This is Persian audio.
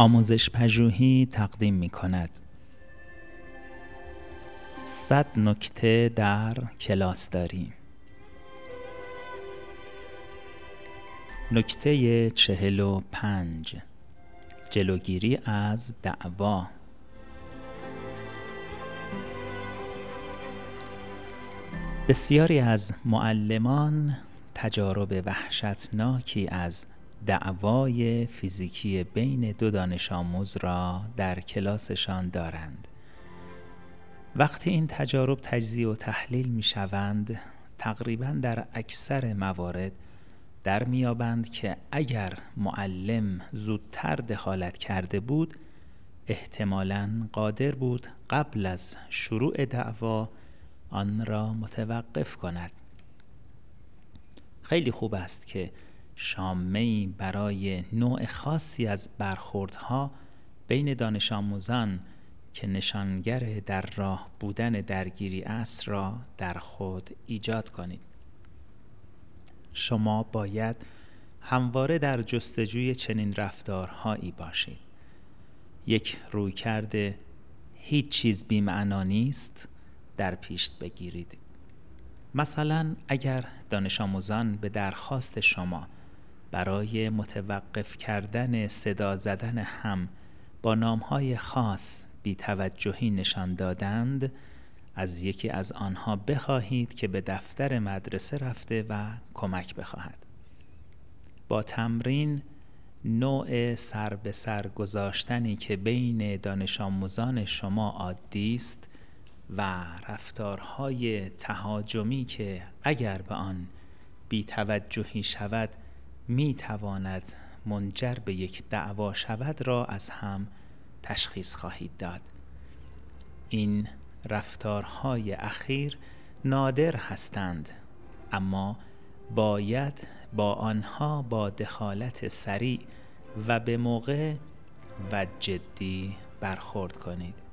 آموزش پژوهی تقدیم می کند. صد نکته در کلاس داریم. نکته چهل و پنج. جلوگیری از دعوا. بسیاری از معلمان تجارب وحشتناکی از دعوای فیزیکی بین دو دانش آموز را در کلاسشان دارند. وقتی این تجارب تجزیه و تحلیل می شوند تقریبا در اکثر موارد در میابند که اگر معلم زودتر دخالت کرده بود احتمالا قادر بود قبل از شروع دعوا آن را متوقف کند. خیلی خوب است که شامه برای نوع خاصی از برخوردها بین دانش آموزان که نشانگر در راه بودن درگیری است را در خود ایجاد کنید. شما باید همواره در جستجوی چنین رفتارهایی باشید. یک روی کرده هیچ چیز بیمعنا نیست در پیش بگیرید. مثلا اگر دانش آموزان به درخواست شما برای متوقف کردن صدا زدن هم با نامهای خاص بی توجهی نشان دادند از یکی از آنها بخواهید که به دفتر مدرسه رفته و کمک بخواهد. با تمرین نوع سر به سر گذاشتنی که بین دانش آموزان شما عادی است و رفتارهای تهاجمی که اگر به آن بی توجهی شود می تواند منجر به یک دعوا شود را از هم تشخیص خواهید داد. این رفتارهای اخیر نادر هستند اما باید با آنها با دخالت سریع و به موقع و جدی برخورد کنید.